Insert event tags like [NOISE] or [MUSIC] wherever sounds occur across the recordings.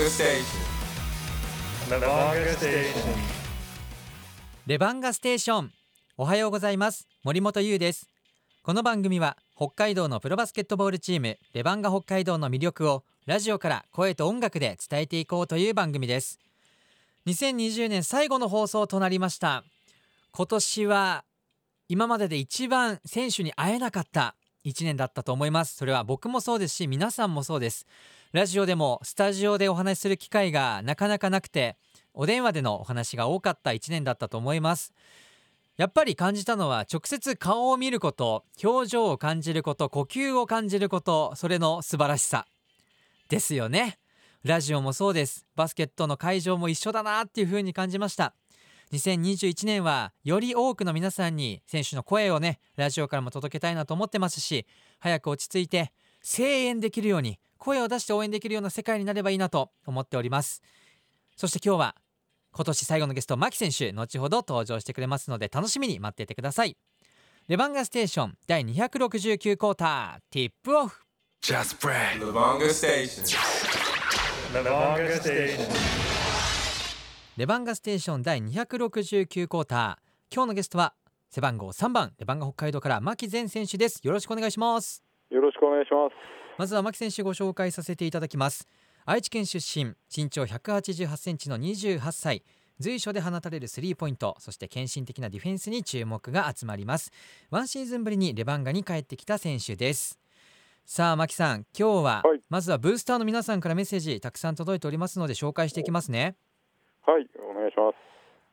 Levanga Station. Levanga Station. レバンガステーション。おはようございます森本優です。この番組は北海道のプロバスケットボールチームレバンガ北海道の魅力をラジオから声と音楽で伝えていこうという番組です。2020年最後の放送となりました。今年は今までで一番選手に会えなかった1年だったと思います。それは僕もそうですし皆さんもそうです。ラジオでもスタジオでお話しする機会がなかなかなくてお電話でのお話が多かった1年だったと思います。やっぱり感じたのは直接顔を見ること表情を感じること呼吸を感じることそれの素晴らしさですよね。ラジオもそうです。バスケットの会場も一緒だなっていう風に感じました。2021年はより多くの皆さんに選手の声をねラジオからも届けたいなと思ってますし早く落ち着いて声援できるように声を出して応援できるような世界になればいいなと思っております。そして今日は今年最後のゲスト牧選手後ほど登場してくれますので楽しみに待っていてください。レバンガステーション第269クォーターティップオフ.レバンガステーション第269クォーター。今日のゲストは背番号3番レバンガ北海道から牧前選手です。よろしくお願いします。よろしくお願いします。まずは牧選手ご紹介させていただきます。愛知県出身身長188センチの28歳。随所で放たれるスリーポイントそして献身的なディフェンスに注目が集まります。ワンシーズンぶりにレバンガに帰ってきた選手です。さあ牧さん今日は、はい。まずはブースターの皆さんからメッセージたくさん届いておりますので紹介していきますね。はい、お願いします。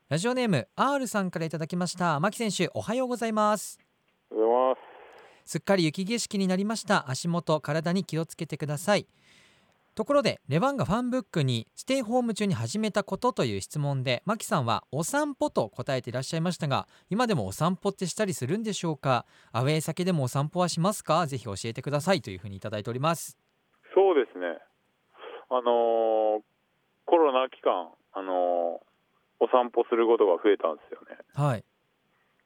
ラジオネーム R さんからいただきました。牧選手おはようございます。おはようございます。すっかり雪景色になりました。足元体に気をつけてください。ところでレバンガファンブックにステイホーム中に始めたことという質問でマキさんはお散歩と答えていらっしゃいましたが今でもお散歩ってしたりするんでしょうか？アウェー先でもお散歩はしますか？ぜひ教えてくださいというふうにいただいております。そうですね。あのーコロナ期間、あのーお散歩することが増えたんですよね。はい。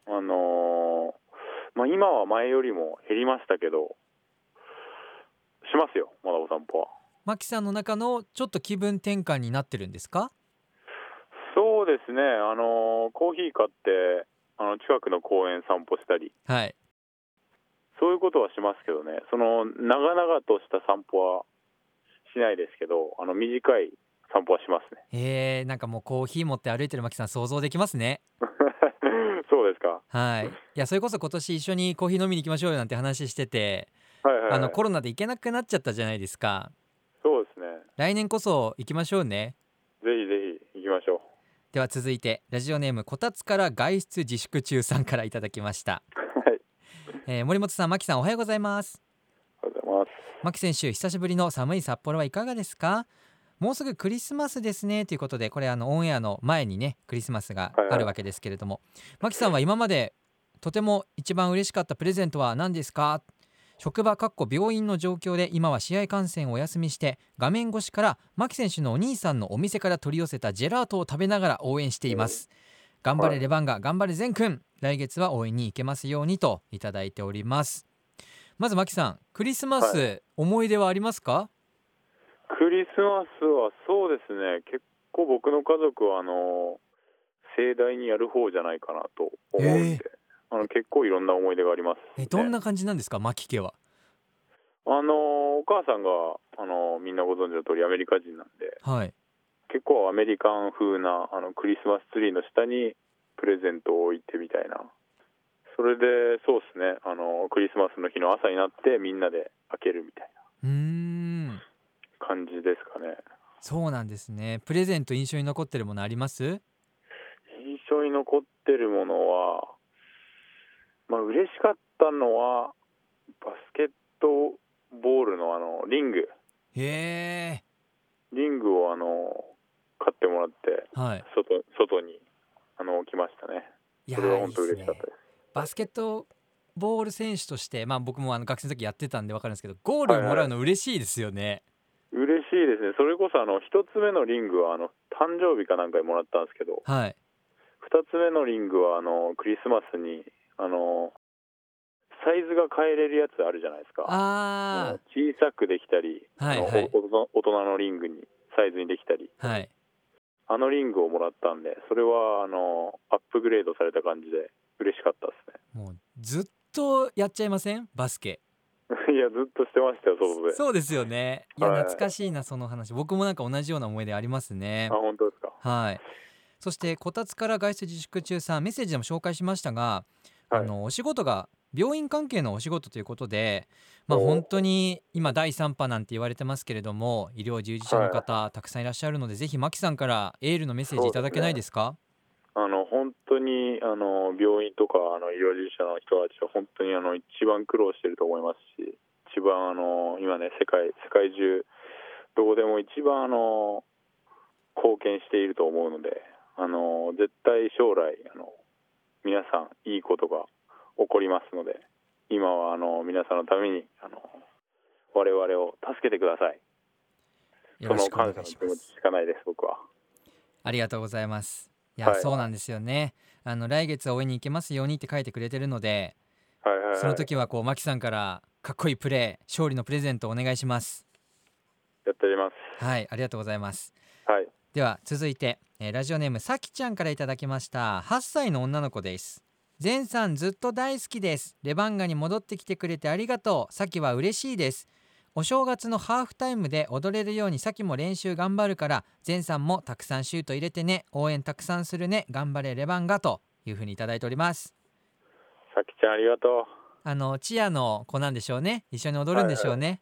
あのーまあ、今は前よりも減りましたけど、しますよ、まだお散歩は。マキさんの中のちょっと気分転換になってるんですか？そうですね、あのーコーヒー買って、あの近くの公園散歩したり、はい。そういうことはしますけどね、その長々とした散歩はしないですけど、あの短い散歩はしますね。えー、なんかもうコーヒー持って歩いてるマキさん想像できますね [LAUGHS] そうですか。はいいやそれこそ今年一緒にコーヒー飲みに行きましょうよなんて話しててはいはい、はい。あのコロナで行けなくなっちゃったじゃないですかそうですね。来年こそ行きましょうねぜひぜひ行きましょでは続いてラジオネームこたつから外出自粛中さんからいただきました、う。はい。えー森本さん牧さんおはようございますありがとうございます。牧選手久しぶりの寒い札幌はいかがですか？もうすぐクリスマスですねということでこれあのオンエアの前にねクリスマスがあるわけですけれども、牧さんは今までとても一番嬉しかったプレゼントは何ですか？職場かっこ病院の状況で今は試合観戦をお休みして画面越しから牧選手のお兄さんのお店から取り寄せたジェラートを食べながら応援しています。頑張れレバンガ頑張れ全くん来月は応援に行けますようにといただいております。まず牧さんクリスマス、は思い出はありますか？クリスマスはそうですね。結構僕の家族はあの盛大にやる方じゃないかなと思うんで、あの結構いろんな思い出があります、ね。えどんな感じなんですか？牧家はあのお母さんがあのみんなご存知の通りアメリカ人なんで、はい結構アメリカン風なあのクリスマスツリーの下にプレゼントを置いてみたいな。それでそうですね。あのクリスマスの日の朝になってみんなで開けるみたいうーんな感じですかね。そうなんですね。プレゼント印象に残ってるものあります？印象に残ってるものは、まあ嬉しかったのはバスケットボールのあのリング、へえリングをあの買ってもらってはい。外外にあの置きましたね。いやそれは本当嬉しかったです。バスケットボール選手としてまあ僕もあの学生の時やってたんで分かるんですけどゴールをもらうの嬉しいですよね、嬉しいですね。それこそあの一つ目のリングはあの誕生日かなんかにもらったんですけど、はい。二つ目のリングはあのクリスマスにあのサイズが変えれるやつあるじゃないですか。あ小さくできたり、はいはい。お大人のリングにサイズにできたり。はい。あのリングをもらったんでそれはあのアップグレードされた感じで嬉しかったですもうずっとやっちゃいません？バスケ。ね [LAUGHS] いやずっとしてましたよ外で。そうですよね。いやはい。懐かしいなその話。僕もなんか同じような思い出ありますね。あ本当ですか？はい。そしてこたつから外出自粛中さんメッセージでも紹介しましたが、はい。あのお仕事が病院関係のお仕事ということでまあお本当に今第3波なんて言われてますけれども医療従事者の方、たくさんいらっしゃるのでぜひマキさんからエールのメッセージいただけないですか？本当にあの病院とかあの医療従事者の人たちは本当にあの一番苦労してると思いますし一番あの今ね世界世界中どこでも一番あの貢献していると思うのであの絶対将来あの皆さんいいことが起こりますので今はあの皆さんのためにあの我々を助けてください。その感謝の気持ちしかないです僕は。ありがとうございますいや、はい。そうなんですよね。あの来月応援に行けますようにって書いてくれてるのではいはいはい。その時はこうマキさんからかっこいいプレー勝利のプレゼントお願いします。やっております。はいありがとうございます。はい。では続いて、えーラジオネームさきちゃんからいただきました。8歳の女の子です。前さんずっと大好きです。レバンガに戻ってきてくれてありがとう。さきは嬉しいですお正月のハーフタイムで踊れるようにさきも練習頑張るから前さんもたくさんシュート入れてね応援たくさんするね頑張れレバンガというふうにいただいております。さきちゃんありがとう。あのチアの子なんでしょうね。一緒に踊るんでしょうね、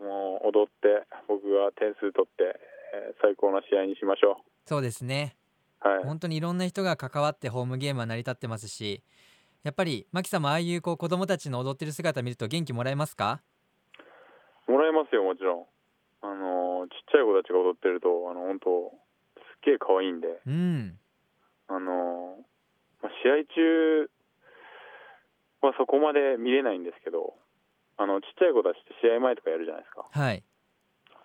もう踊って僕が点数取って、えー最高な試合にしましょそうですね。うはい。本当にいろんな人が関わってホームゲームは成り立ってますしやっぱりマキさんもああいうこう子供たちの踊ってる姿見ると元気もらえますか？もらえますよもちろん。あのーちっちゃい子たちが踊ってるとあの本当すっげえ可愛いんで。うん。あのーまあ、試合中はそこまで見れないんですけどあのちっちゃい子たちって試合前とかやるじゃないですか。はい。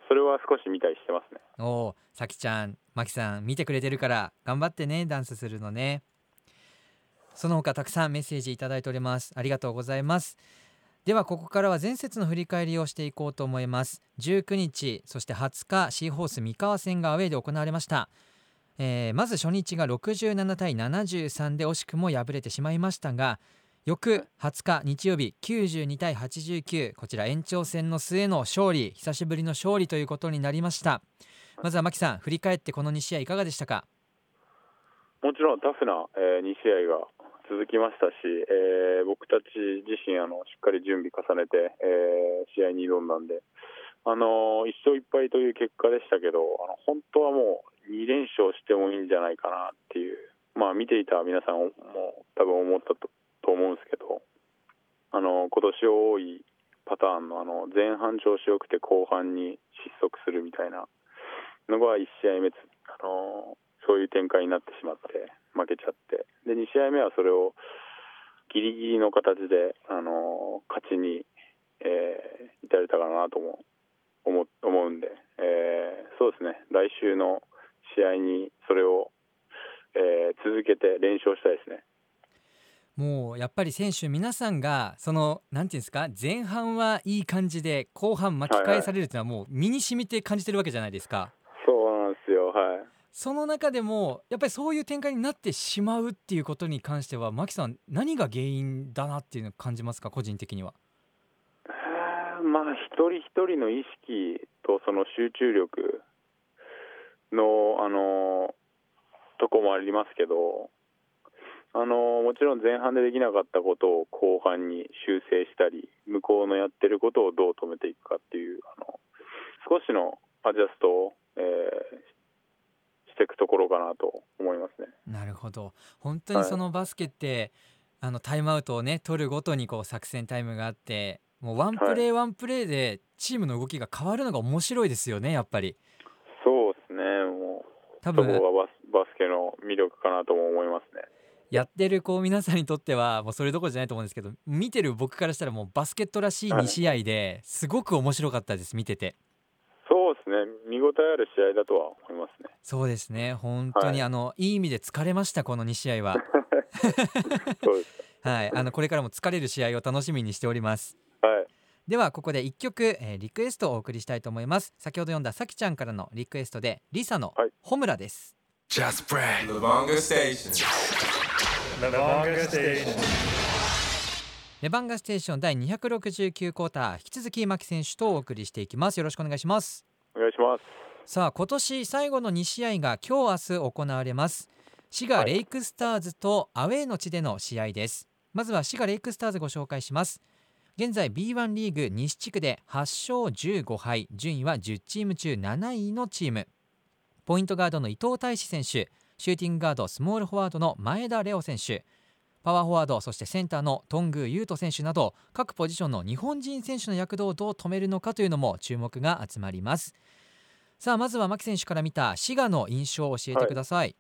それは少し見たりしてますね。おおさきちゃんマキさん見てくれてるから頑張ってねダンスするのね。その他たくさんメッセージいただいております。ありがとうございますではここからは前節の振り返りをしていこうと思います。19日そして20日シーホース三河戦がアウェーで行われました。えーまず初日が67対73で惜しくも敗れてしまいましたが翌20日日曜日92対89こちら延長戦の末の勝利久しぶりの勝利ということになりました。まずは牧さん振り返ってこの2試合いかがでしたか？もちろんタフな、え2試合が続きましたし、えー僕たち自身あのしっかり準備重ねて、えー試合に挑んだんで、あの1勝1敗という結果でしたけどあの本当はもう2連勝してもいいんじゃないかなっていう、まあ、見ていた皆さんも多分思ったとと思うんですけどあの今年多いパターンのあの前半調子よくて後半に失速するみたいなのが1試合目あのそういう展開になってしまって負けちゃって。で2試合目はそれをギリギリの形であの勝ちに、えー至れたかなとも思思うんで、えーそうですね。来週の試合にそれを、えー続けて連勝したいですね。もうやっぱり選手皆さんがそのなんていうんですか前半はいい感じで後半巻き返されるっていうのはもう身に染みて感じてるわけじゃないですか。そうなんですよ。はいその中でもやっぱりそういう展開になってしまうっていうことに関しては牧さん何が原因だなっていうのを感じますか個人的には？まあ一人一人の意識とその集中力のあのとこもありますけどあのもちろん前半でできなかったことを後半に修正したり向こうのやってることをどう止めていくかっていうあの少しのアジャストを、えーしていくところかなと思いますね。なるほど。本当にそのバスケって、あのタイムアウトをね取るごとにこう作戦タイムがあってもうワンプレーワンプレーでチームの動きが変わるのが面白いですよねやっぱり。そうですね。もう多そこが分バスバスケの魅力かなとも思いますね。やってるこう皆さんにとってはもうそれどころじゃないと思うんですけど見てる僕からしたらもうバスケットらしい2試合ですごく面白かったです見ててそうですね。見応えある試合だとは思いますね。そうですね。本当に、はい。あのいい意味で疲れましたこの2試合は。[LAUGHS] そうです。はい。あのこれからも疲れる試合を楽しみにしております。はい。ではここで一曲、えーリクエストをお送りしたいと思います。先ほど読んださきちゃんからのリクエストでリサのはい。ホムラです、Just Brad. レバンガステーション第269クォーター引き続き牧選手とお送りしていきます。よろしくお願いします。お願いします。さあ今年最後の2試合が今日明日行われます。滋賀はいレイクスターズとアウェーの地での試合です。まずは滋賀レイクスターズご紹介します。現在 B1 リーグ西地区で8勝15敗順位は10チーム中7位のチーム。ポイントガードの伊藤大志選手シューティングガードスモールフォワードの前田レオ選手パワーフォワードそしてセンターの頓宮優斗選手など各ポジションの日本人選手の躍動をどう止めるのかというのも注目が集まります。さあまずは牧選手から見た滋賀の印象を教えてください、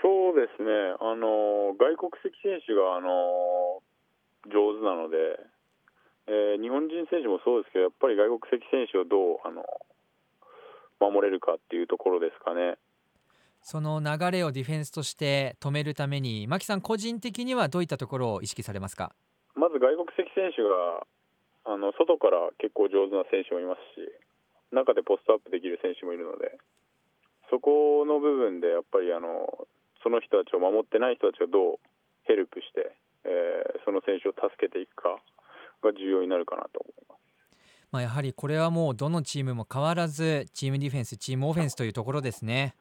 そうですね、あの外国籍選手があの上手なので、えー日本人選手もそうですけど、やっぱり外国籍選手をどうあの守れるかっていうところですかね。その流れをディフェンスとして止めるために牧さん個人的にはどういったところを意識されますか？まず外国籍選手があの外から結構上手な選手もいますし、中でポストアップできる選手もいるので、そこの部分でやっぱりあのその人たちを守ってない人たちがどうヘルプして、えーその選手を助けていくかが重要になるかなと思います。まあ、やはりこれはもうどのチームも変わらずチームディフェンスチームオフェンスというところですね。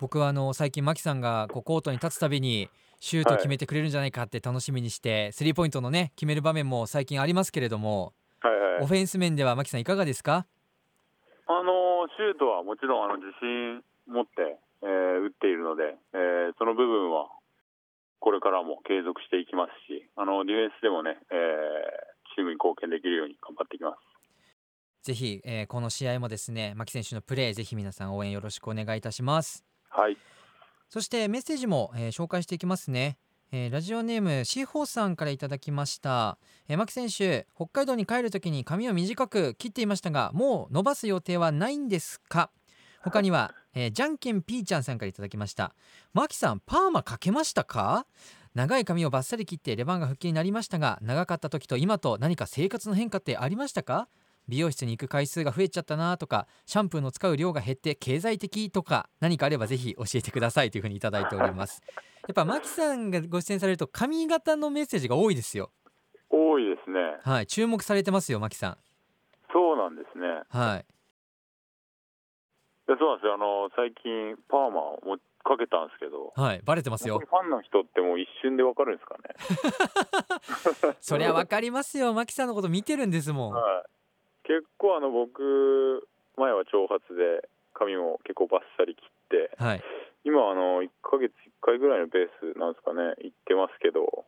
僕はあの最近牧さんがこうコートに立つたびにシュートを決めてくれるんじゃないかって楽しみにしてスリーポイントのね決める場面も最近ありますけれどもはいはい。オフェンス面では牧さんいかがですか？あのシュートはもちろんあの自信持って、えー打っているので、えーその部分はこれからも継続していきますし、あのディフェンスでもね、えーチームに貢献できるように頑張っていきます。ぜひ、えーこの試合もですね牧選手のプレーぜひ皆さん応援よろしくお願いいたしますはい。そしてメッセージも、えー紹介していきますね、えーラジオネームシーホーさんからいただきました、えー、牧選手北海道に帰るときに髪を短く切っていましたがもう伸ばす予定はないんですか？他には、えーじゃんけんピーちゃんさんからいただきました。牧さんパーマかけましたか？長い髪をバッサリ切ってレバンが復帰になりましたが長かった時と今と何か生活の変化ってありましたか？美容室に行く回数が増えちゃったなとかシャンプーの使う量が減って経済的とか何かあればぜひ教えてくださいというふうにいただいておりますやっぱ牧さんがご出演されると髪型のメッセージが多いですよ多いですね。はい注目されてますよ牧さんそうなんですね。はいでそうなんですよ。あの最近パーマをもかけたんですけど、はいバレてますよファンの人ってもう一瞬でわかるんですかね。[LAUGHS] そりゃわかりますよ牧さんのこと見てるんですもんはい。結構あの僕前は長髪で髪も結構バッサリ切って。はい。今あの1ヶ月1回ぐらいのペースなんですかね行ってますけど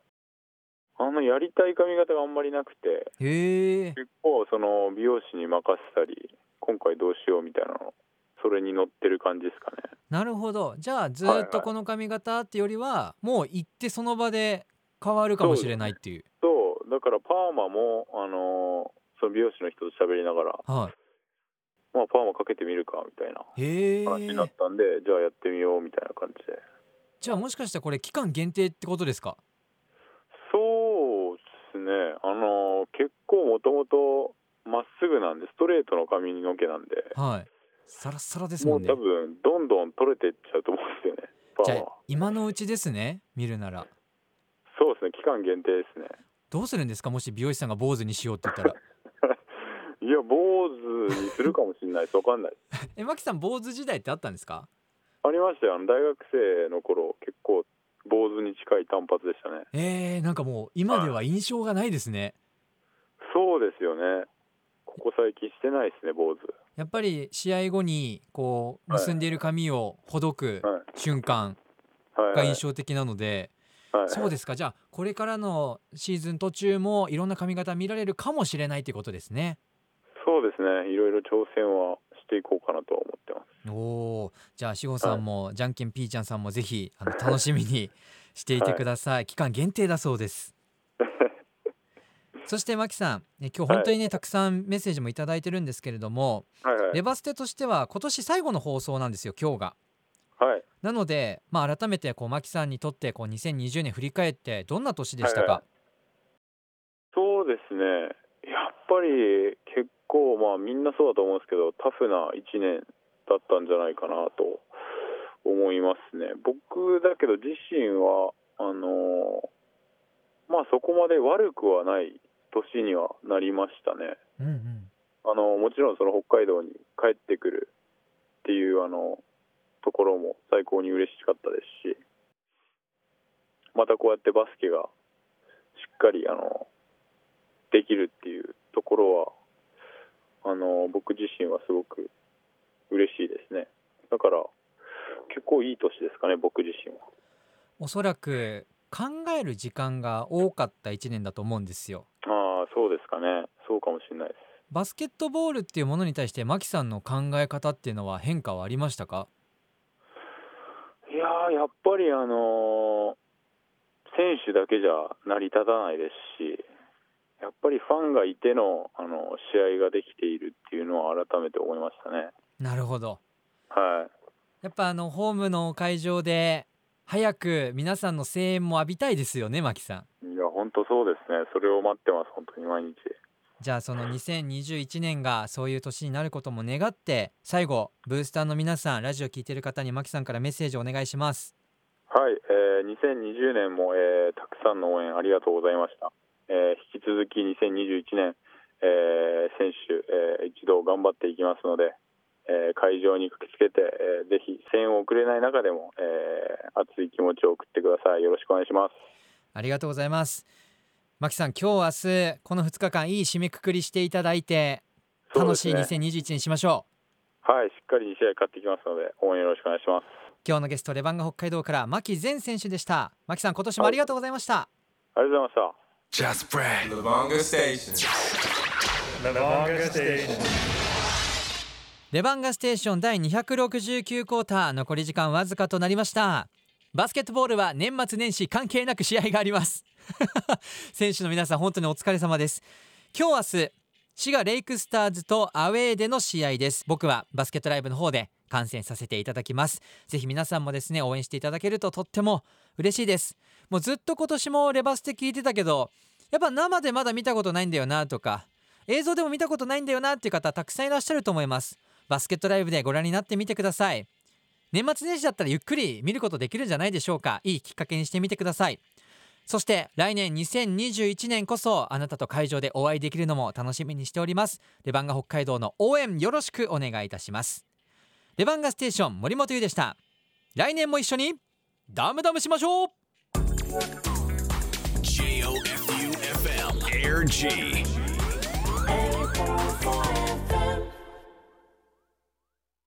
あのやりたい髪型があんまりなくて結構その美容師に任せたり今回どうしようみたいなのそれに乗ってる感じですかね。なるほど。じゃあずーっとこの髪型ってよりはもう行ってその場で変わるかもしれないっていう。そうだからパーマもあのその美容師の人と喋りながら、はまあ、パーマかけてみるかみたいな話になったんで、じゃあやってみようみたいな感じで。じゃあもしかしたらこれ期間限定ってことですか？そうですね。あの結構もともとまっすぐなんでストレートの髪の毛なんで。はい。サラッサラですもんね。もう多分どんどん取れてっちゃうと思うんですよねパじゃあ今のうちですね見るなら。そうですね期間限定ですね。どうするんですか？もし美容師さんが坊主にしようって言ったらいや坊主にするかもしれないですわかんない。[LAUGHS] え牧さん坊主時代ってあったんですか？ありましたよ。あの大学生の頃結構坊主に近い単発でしたね。えー、なんかもう今では印象がないですね。そうですよね。ここ最近してないですね坊主。やっぱり試合後にこうはい結んでいる髪をほどくはい。瞬間が印象的なので、はい。そうですか。じゃあこれからのシーズン途中もいろんな髪型見られるかもしれないということですねそうですね。いろいろ挑戦はしていこうかなとは思ってます。おー。じゃあ志保さんも、じゃんけんピーちゃんさんもぜひあの楽しみにしていてください、期間限定だそうです。[LAUGHS] そして牧さんえ今日本当にね、たくさんメッセージもいただいてるんですけれどもはいはい。レバステとしては今年最後の放送なんですよ今日が。はい。なので、まあ、改めてこう牧さんにとってこう2020年振り返ってどんな年でしたか、はいはい。そうですね、やっぱり結構、まあ、みんなそうだと思うんですけど、タフな1年だったんじゃないかなと思いますね。僕だけど自身はあのまあ、そこまで悪くはない年にはなりましたね。うんうんあのもちろんその北海道に帰ってくるっていうあのところも最高に嬉しかったですしまたこうやってバスケがしっかりあのできるっていうところはあの僕自身はすごく嬉しいですね。だから結構いい年ですかね僕自身は。おそらく考える時間が多かった1年だと思うんですよ。ああそうですかね。そうかもしれないです。バスケットボールっていうものに対してマキさんの考え方っていうのは変化はありましたか？いやーやっぱりあのー選手だけじゃ成り立たないですしやっぱりファンがいてのあの試合ができているっていうのは改めて思いましたね。なるほどはやっぱあのホームの会場で早く皆さんの声援も浴びたいですよねマキさんい、いや本当そうですね。それを待ってます本当に毎日。じゃあその2021年がそういう年になることも願って最後ブースターの皆さんラジオ聞いてる方にマキさんからメッセージお願いしますはい、えー2020年も、えーたくさんの応援ありがとうございました。えー引き続き2021年、えー選手、えー一同頑張っていきますので、えー会場に駆けつけて、えーぜひ声援を送れない中でも、えー熱い気持ちを送ってください。よろしくお願いします。ありがとうございますマキさん今日明日この2日間いい締めくくりしていただいて楽しいそうですね2021にしましょうはい、しっかり2試合勝ってきますので、応援よろしくお願いします。今日のゲストレバンガ北海道から牧前選手でした牧さん今年もありがとうございました、ありがとうございました。Just Brad. Levanga Station. Lavanga Station. レバンガステーション第269クォーター。残り時間わずかとなりました。バスケットボールは年末年始関係なく試合があります。[LAUGHS] 選手の皆さん本当にお疲れ様です。今日明日滋賀レイクスターズとアウェーでの試合です。僕はバスケットライブの方で観戦させていただきます。ぜひ皆さんもですね応援していただけるととっても嬉しいですもうずっと今年もレバステ聞いてたけどやっぱ生でまだ見たことないんだよなとか映像でも見たことないんだよなっていう方たくさんいらっしゃると思います。バスケットライブでご覧になってみてください。年末年始だったらゆっくり見ることできるんじゃないでしょうか。いいきっかけにしてみてください。そして来年2021年こそあなたと会場でお会いできるのも楽しみにしております。レバンガ北海道の応援よろしくお願いいたします。レバンガステーション森本優でした。来年も一緒にダムダムしましょう! JOFU FM, Air G.